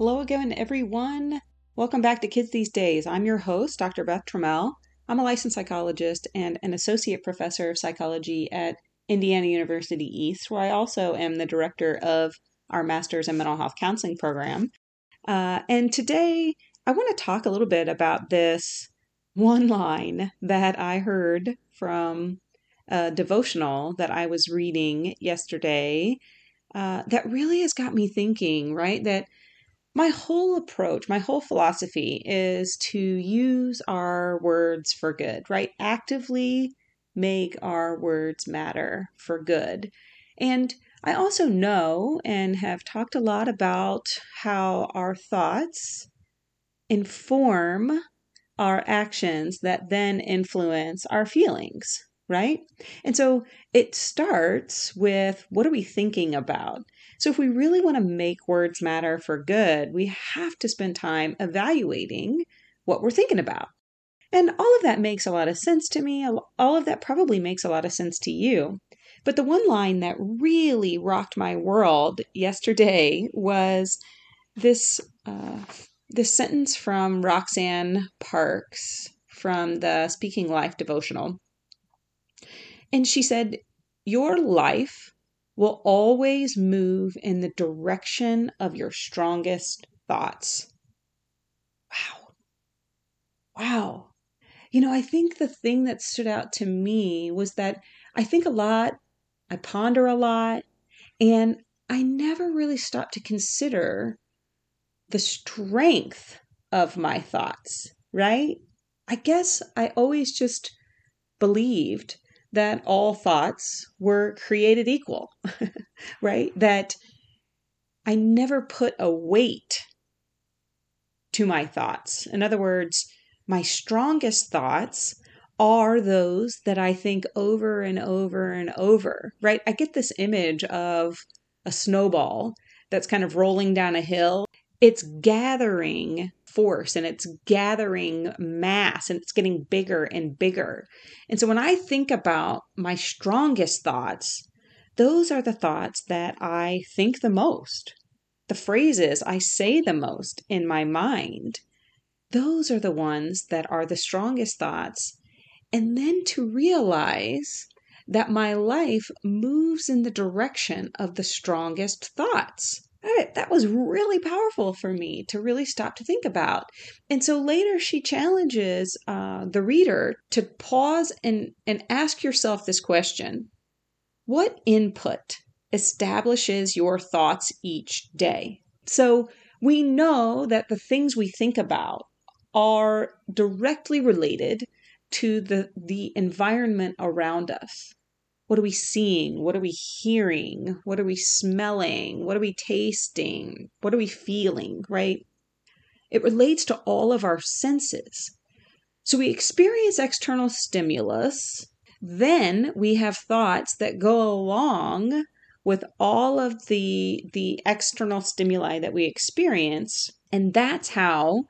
Hello again, everyone. Welcome back to Kids These Days. I'm your host, Dr. Beth Trammell. I'm a licensed psychologist and an associate professor of psychology at Indiana University East, where I also am the director of our master's in mental health counseling program. Uh, and today, I want to talk a little bit about this one line that I heard from a devotional that I was reading yesterday uh, that really has got me thinking, right? That my whole approach, my whole philosophy is to use our words for good, right? Actively make our words matter for good. And I also know and have talked a lot about how our thoughts inform our actions that then influence our feelings, right? And so it starts with what are we thinking about? So, if we really want to make words matter for good, we have to spend time evaluating what we're thinking about. And all of that makes a lot of sense to me. All of that probably makes a lot of sense to you. But the one line that really rocked my world yesterday was this uh, this sentence from Roxanne Parks from the Speaking Life devotional. And she said, Your life will always move in the direction of your strongest thoughts. Wow. Wow. You know, I think the thing that stood out to me was that I think a lot, I ponder a lot, and I never really stop to consider the strength of my thoughts, right? I guess I always just believed that all thoughts were created equal, right? That I never put a weight to my thoughts. In other words, my strongest thoughts are those that I think over and over and over, right? I get this image of a snowball that's kind of rolling down a hill. It's gathering force and it's gathering mass and it's getting bigger and bigger. And so when I think about my strongest thoughts, those are the thoughts that I think the most. The phrases I say the most in my mind, those are the ones that are the strongest thoughts. And then to realize that my life moves in the direction of the strongest thoughts that, that was really powerful for me to really stop to think about. And so later she challenges uh, the reader to pause and, and ask yourself this question What input establishes your thoughts each day? So we know that the things we think about are directly related to the, the environment around us. What are we seeing? What are we hearing? What are we smelling? What are we tasting? What are we feeling, right? It relates to all of our senses. So we experience external stimulus, then we have thoughts that go along with all of the the external stimuli that we experience, and that's how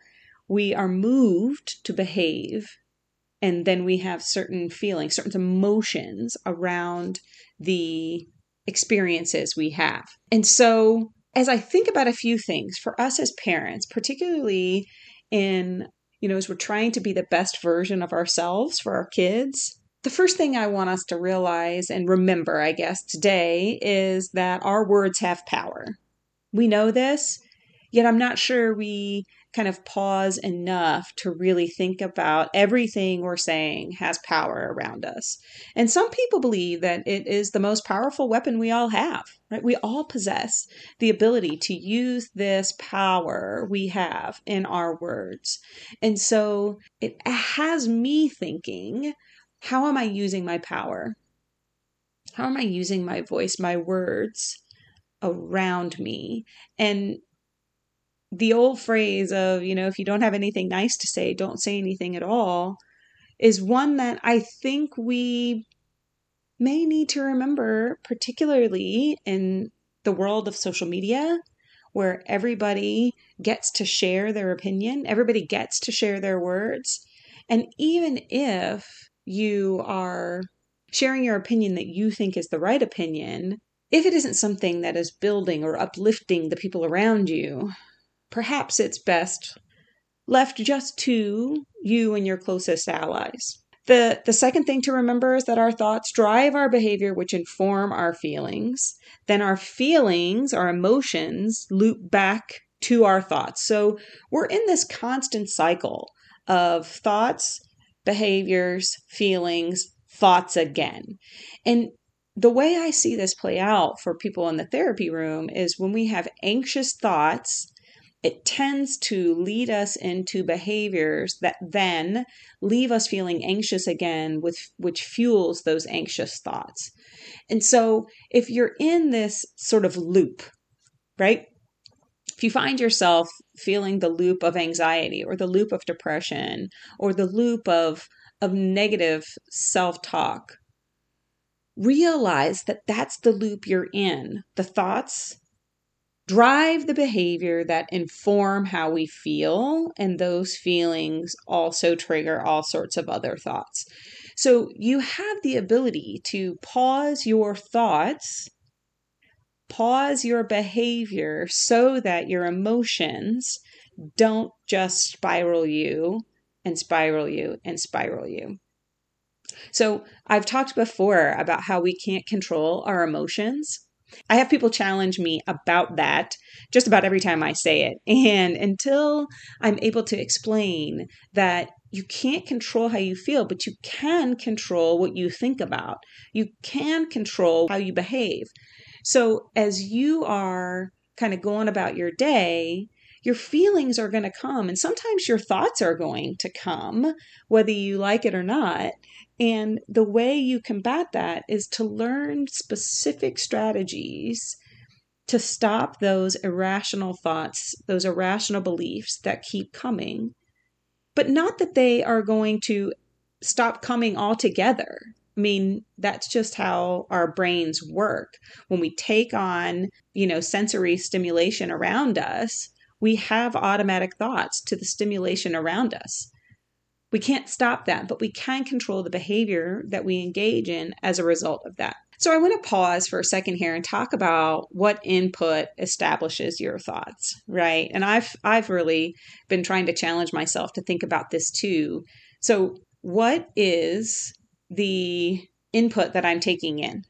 we are moved to behave and then we have certain feelings, certain emotions around the experiences we have. And so, as I think about a few things for us as parents, particularly in, you know, as we're trying to be the best version of ourselves for our kids, the first thing I want us to realize and remember, I guess, today is that our words have power. We know this, yet I'm not sure we kind of pause enough to really think about everything we're saying has power around us. And some people believe that it is the most powerful weapon we all have, right? We all possess the ability to use this power we have in our words. And so it has me thinking, how am I using my power? How am I using my voice, my words? around me and the old phrase of, you know, if you don't have anything nice to say, don't say anything at all, is one that I think we may need to remember, particularly in the world of social media, where everybody gets to share their opinion, everybody gets to share their words. And even if you are sharing your opinion that you think is the right opinion, if it isn't something that is building or uplifting the people around you, perhaps it's best left just to you and your closest allies. The, the second thing to remember is that our thoughts drive our behavior, which inform our feelings. Then our feelings, our emotions, loop back to our thoughts. So we're in this constant cycle of thoughts, behaviors, feelings, thoughts again. And the way I see this play out for people in the therapy room is when we have anxious thoughts, it tends to lead us into behaviors that then leave us feeling anxious again with which fuels those anxious thoughts. And so if you're in this sort of loop, right? If you find yourself feeling the loop of anxiety or the loop of depression or the loop of of negative self-talk, realize that that's the loop you're in. The thoughts drive the behavior that inform how we feel, and those feelings also trigger all sorts of other thoughts. So you have the ability to pause your thoughts, pause your behavior so that your emotions don't just spiral you and spiral you and spiral you. So, I've talked before about how we can't control our emotions. I have people challenge me about that just about every time I say it. And until I'm able to explain that you can't control how you feel, but you can control what you think about, you can control how you behave. So, as you are kind of going about your day, your feelings are going to come, and sometimes your thoughts are going to come, whether you like it or not. And the way you combat that is to learn specific strategies to stop those irrational thoughts, those irrational beliefs that keep coming, but not that they are going to stop coming altogether. I mean, that's just how our brains work. When we take on, you know, sensory stimulation around us, we have automatic thoughts to the stimulation around us. We can't stop that, but we can control the behavior that we engage in as a result of that. So I want to pause for a second here and talk about what input establishes your thoughts, right? And I've I've really been trying to challenge myself to think about this too. So what is the input that I'm taking in?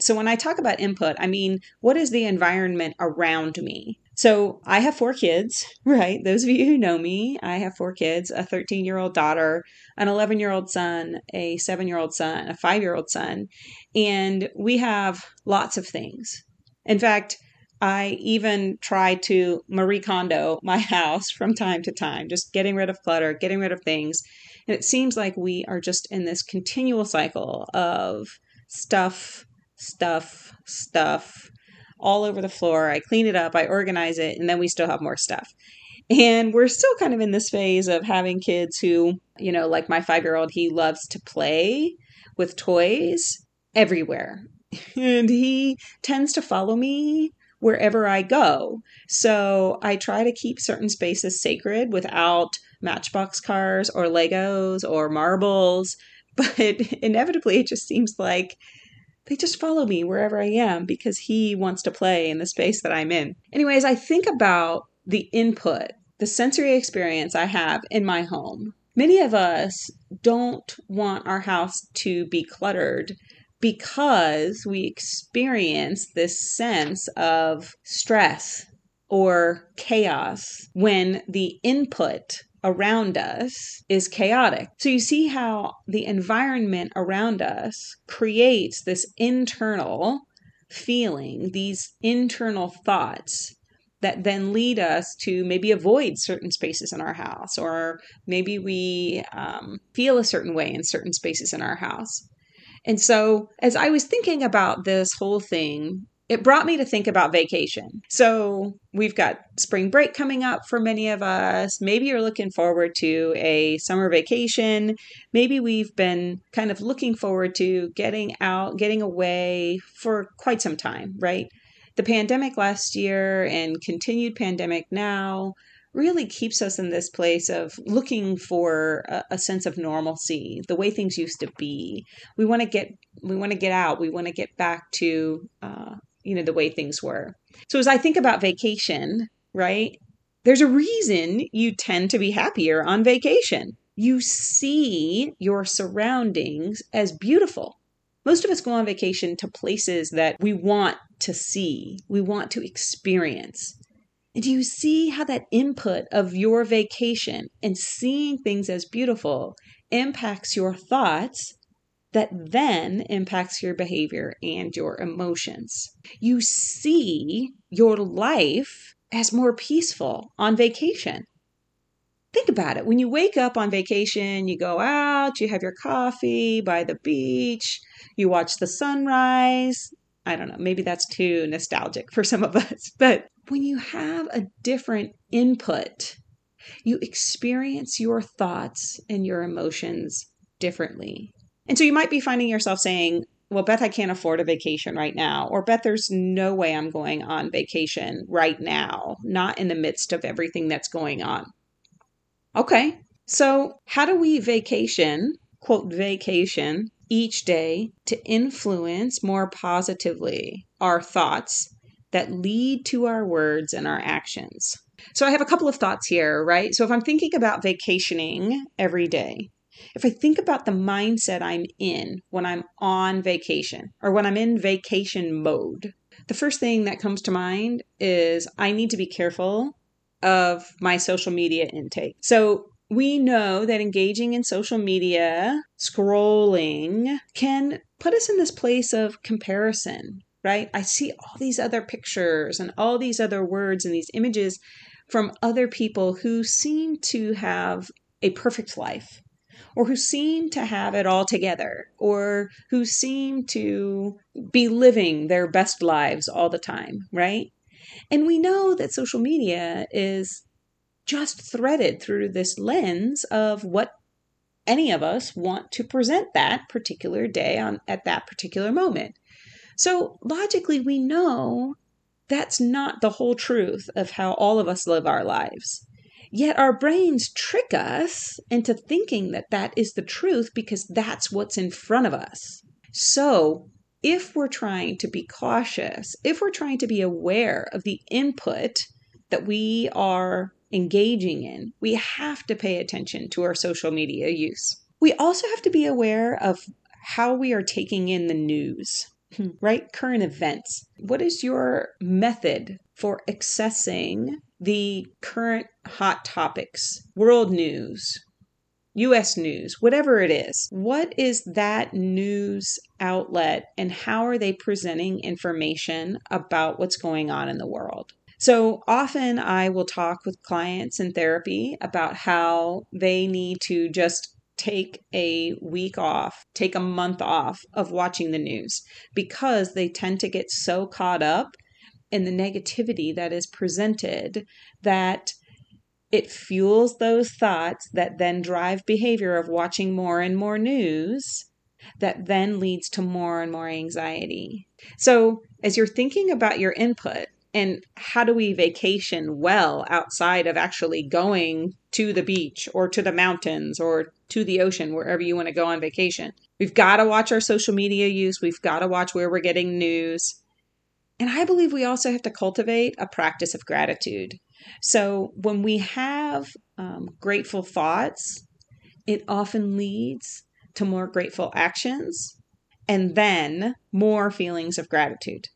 So when I talk about input, I mean what is the environment around me? So I have four kids, right? Those of you who know me, I have four kids a 13 year old daughter, an 11 year old son, a seven year old son, a five year old son. And we have lots of things. In fact, I even try to Marie Kondo my house from time to time, just getting rid of clutter, getting rid of things. And it seems like we are just in this continual cycle of stuff, stuff, stuff, all over the floor. I clean it up, I organize it, and then we still have more stuff. And we're still kind of in this phase of having kids who, you know, like my five year old, he loves to play with toys everywhere. And he tends to follow me wherever I go. So I try to keep certain spaces sacred without matchbox cars or Legos or marbles. But inevitably, it just seems like they just follow me wherever I am because he wants to play in the space that I'm in. Anyways, I think about the input, the sensory experience I have in my home. Many of us don't want our house to be cluttered because we experience this sense of stress or chaos when the input around us is chaotic. So you see how the environment around us creates this internal feeling, these internal thoughts that then lead us to maybe avoid certain spaces in our house, or maybe we um, feel a certain way in certain spaces in our house. And so, as I was thinking about this whole thing, it brought me to think about vacation. So we've got spring break coming up for many of us. Maybe you're looking forward to a summer vacation. Maybe we've been kind of looking forward to getting out, getting away for quite some time, right? The pandemic last year and continued pandemic now really keeps us in this place of looking for a, a, sense of normalcy the way things used to be we want to get we want to get out we want to get back to uh, you know the way things were so as i think about vacation right There's a reason you tend to be happier on vacation. You see your surroundings as beautiful. Most of us go on vacation to places that we want to see, we want to experience. And do you see how that input of your vacation and seeing things as beautiful impacts your thoughts that then impacts your behavior and your emotions? You see your life as more peaceful on vacation. Think about it. When you wake up on vacation, you go out, you have your coffee by the beach, you watch the sunrise. I don't know, maybe that's too nostalgic for some of us, but when you have a different input, you experience your thoughts and your emotions differently. And so you might be finding yourself saying, well, Beth, I can't afford a vacation right now. Or, Beth, there's no way I'm going on vacation right now, not in the midst of everything that's going on. Okay, so how do we vacation, quote, vacation, each day to influence more positively our thoughts that lead to our words and our actions? So, I have a couple of thoughts here, right? So, if I'm thinking about vacationing every day, if I think about the mindset I'm in when I'm on vacation or when I'm in vacation mode, the first thing that comes to mind is I need to be careful of my social media intake. So we know that engaging in social media, scrolling, can put us in this place of comparison, right? I see all these other pictures and all these other words and these images from other people who seem to have a perfect life or who seem to have it all together or who seem to be living their best lives all the time, right? And we know that social media is just threaded through this lens of what any of us want to present that particular day on at that particular moment. So logically we know that's not the whole truth of how all of us live our lives. Yet our brains trick us into thinking that that is the truth because that's what's in front of us. So, if we're trying to be cautious, if we're trying to be aware of the input that we are engaging in, we have to pay attention to our social media use. We also have to be aware of how we are taking in the news, right? Current events. What is your method for accessing the current hot topics, world news, US news, whatever it is. What is that news outlet and how are they presenting information about what's going on in the world? So often I will talk with clients in therapy about how they need to just take a week off, take a month off of watching the news because they tend to get so caught up in the negativity that is presented that it fuels those thoughts that then drive behavior of watching more and more news that then leads to more and more anxiety. So, as you're thinking about your input and how do we vacation well outside of actually going to the beach or to the mountains or to the ocean, wherever you want to go on vacation, we've got to watch our social media use, we've got to watch where we're getting news. And I believe we also have to cultivate a practice of gratitude. So when we have um, grateful thoughts, it often leads to more grateful actions and then more feelings of gratitude.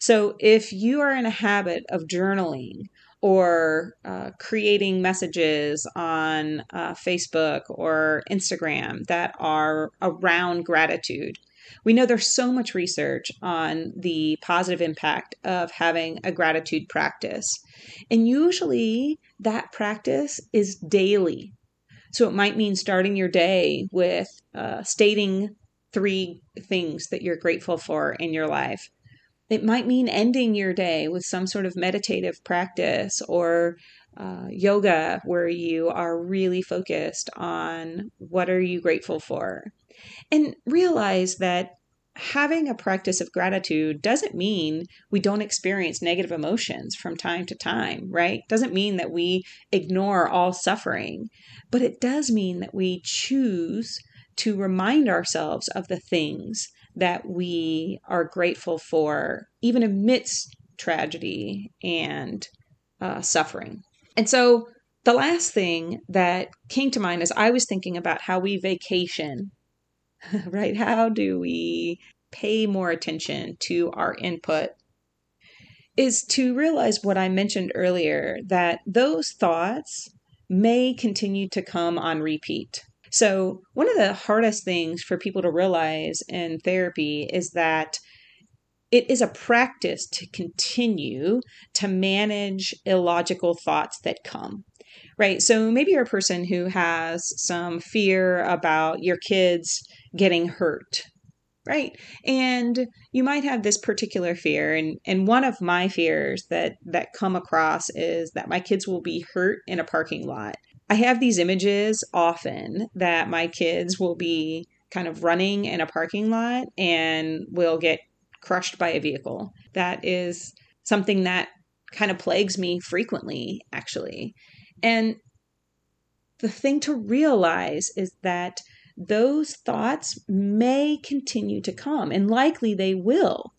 So if you are in a habit of journaling or uh, creating messages on uh, Facebook or Instagram that are around gratitude, we know there's so much research on the positive impact of having a gratitude practice. And usually that practice is daily. So it might mean starting your day with uh, stating three things that you're grateful for in your life. It might mean ending your day with some sort of meditative practice or uh, yoga where you are really focused on what are you grateful for and realize that having a practice of gratitude doesn't mean we don't experience negative emotions from time to time, right? Doesn't mean that we ignore all suffering, but it does mean that we choose to remind ourselves of the things that we are grateful for, even amidst tragedy and uh, suffering. And so the last thing that came to mind as I was thinking about how we vacation, right? How do we pay more attention to our input? Is to realize what I mentioned earlier that those thoughts may continue to come on repeat. So, one of the hardest things for people to realize in therapy is that it is a practice to continue to manage illogical thoughts that come. Right. So maybe you're a person who has some fear about your kids getting hurt. Right. And you might have this particular fear. And, and one of my fears that, that come across is that my kids will be hurt in a parking lot. I have these images often that my kids will be kind of running in a parking lot and will get crushed by a vehicle. That is something that kind of plagues me frequently, actually. And the thing to realize is that those thoughts may continue to come, and likely they will.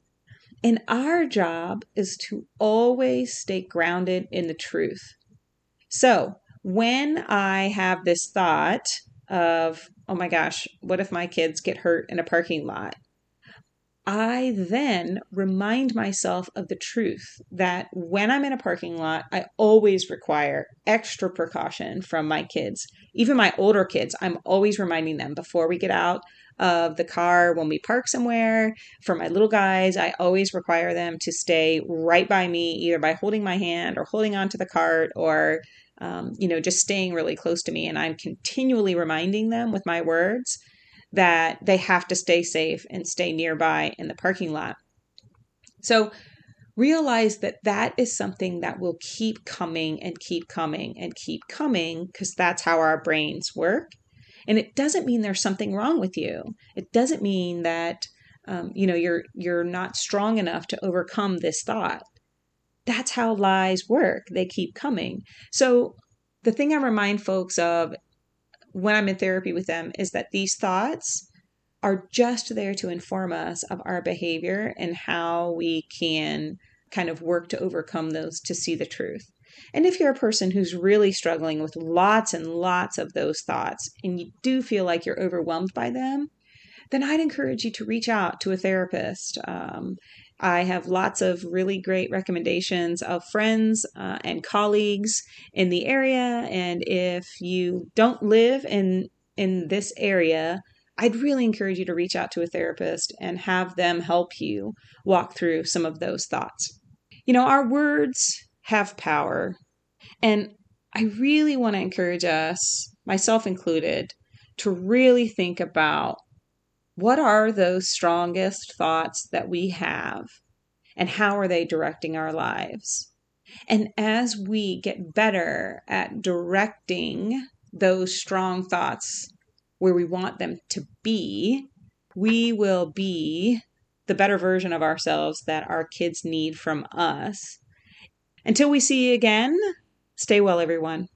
And our job is to always stay grounded in the truth. So when I have this thought of, oh my gosh, what if my kids get hurt in a parking lot? I then remind myself of the truth that when I'm in a parking lot, I always require extra precaution from my kids. Even my older kids, I'm always reminding them before we get out of the car when we park somewhere. For my little guys, I always require them to stay right by me, either by holding my hand or holding onto the cart or, um, you know, just staying really close to me. And I'm continually reminding them with my words that they have to stay safe and stay nearby in the parking lot. So realize that that is something that will keep coming and keep coming and keep coming because that's how our brains work. And it doesn't mean there's something wrong with you. It doesn't mean that um, you know you're you're not strong enough to overcome this thought. That's how lies work. They keep coming. So the thing I remind folks of when I'm in therapy with them is that these thoughts are just there to inform us of our behavior and how we can kind of work to overcome those to see the truth. And if you're a person who's really struggling with lots and lots of those thoughts and you do feel like you're overwhelmed by them, then I'd encourage you to reach out to a therapist. Um, I have lots of really great recommendations of friends uh, and colleagues in the area. And if you don't live in in this area, I'd really encourage you to reach out to a therapist and have them help you walk through some of those thoughts. You know, our words have power. And I really want to encourage us, myself included, to really think about what are those strongest thoughts that we have and how are they directing our lives? And as we get better at directing those strong thoughts where we want them to be, we will be the better version of ourselves that our kids need from us. Until we see you again, stay well, everyone.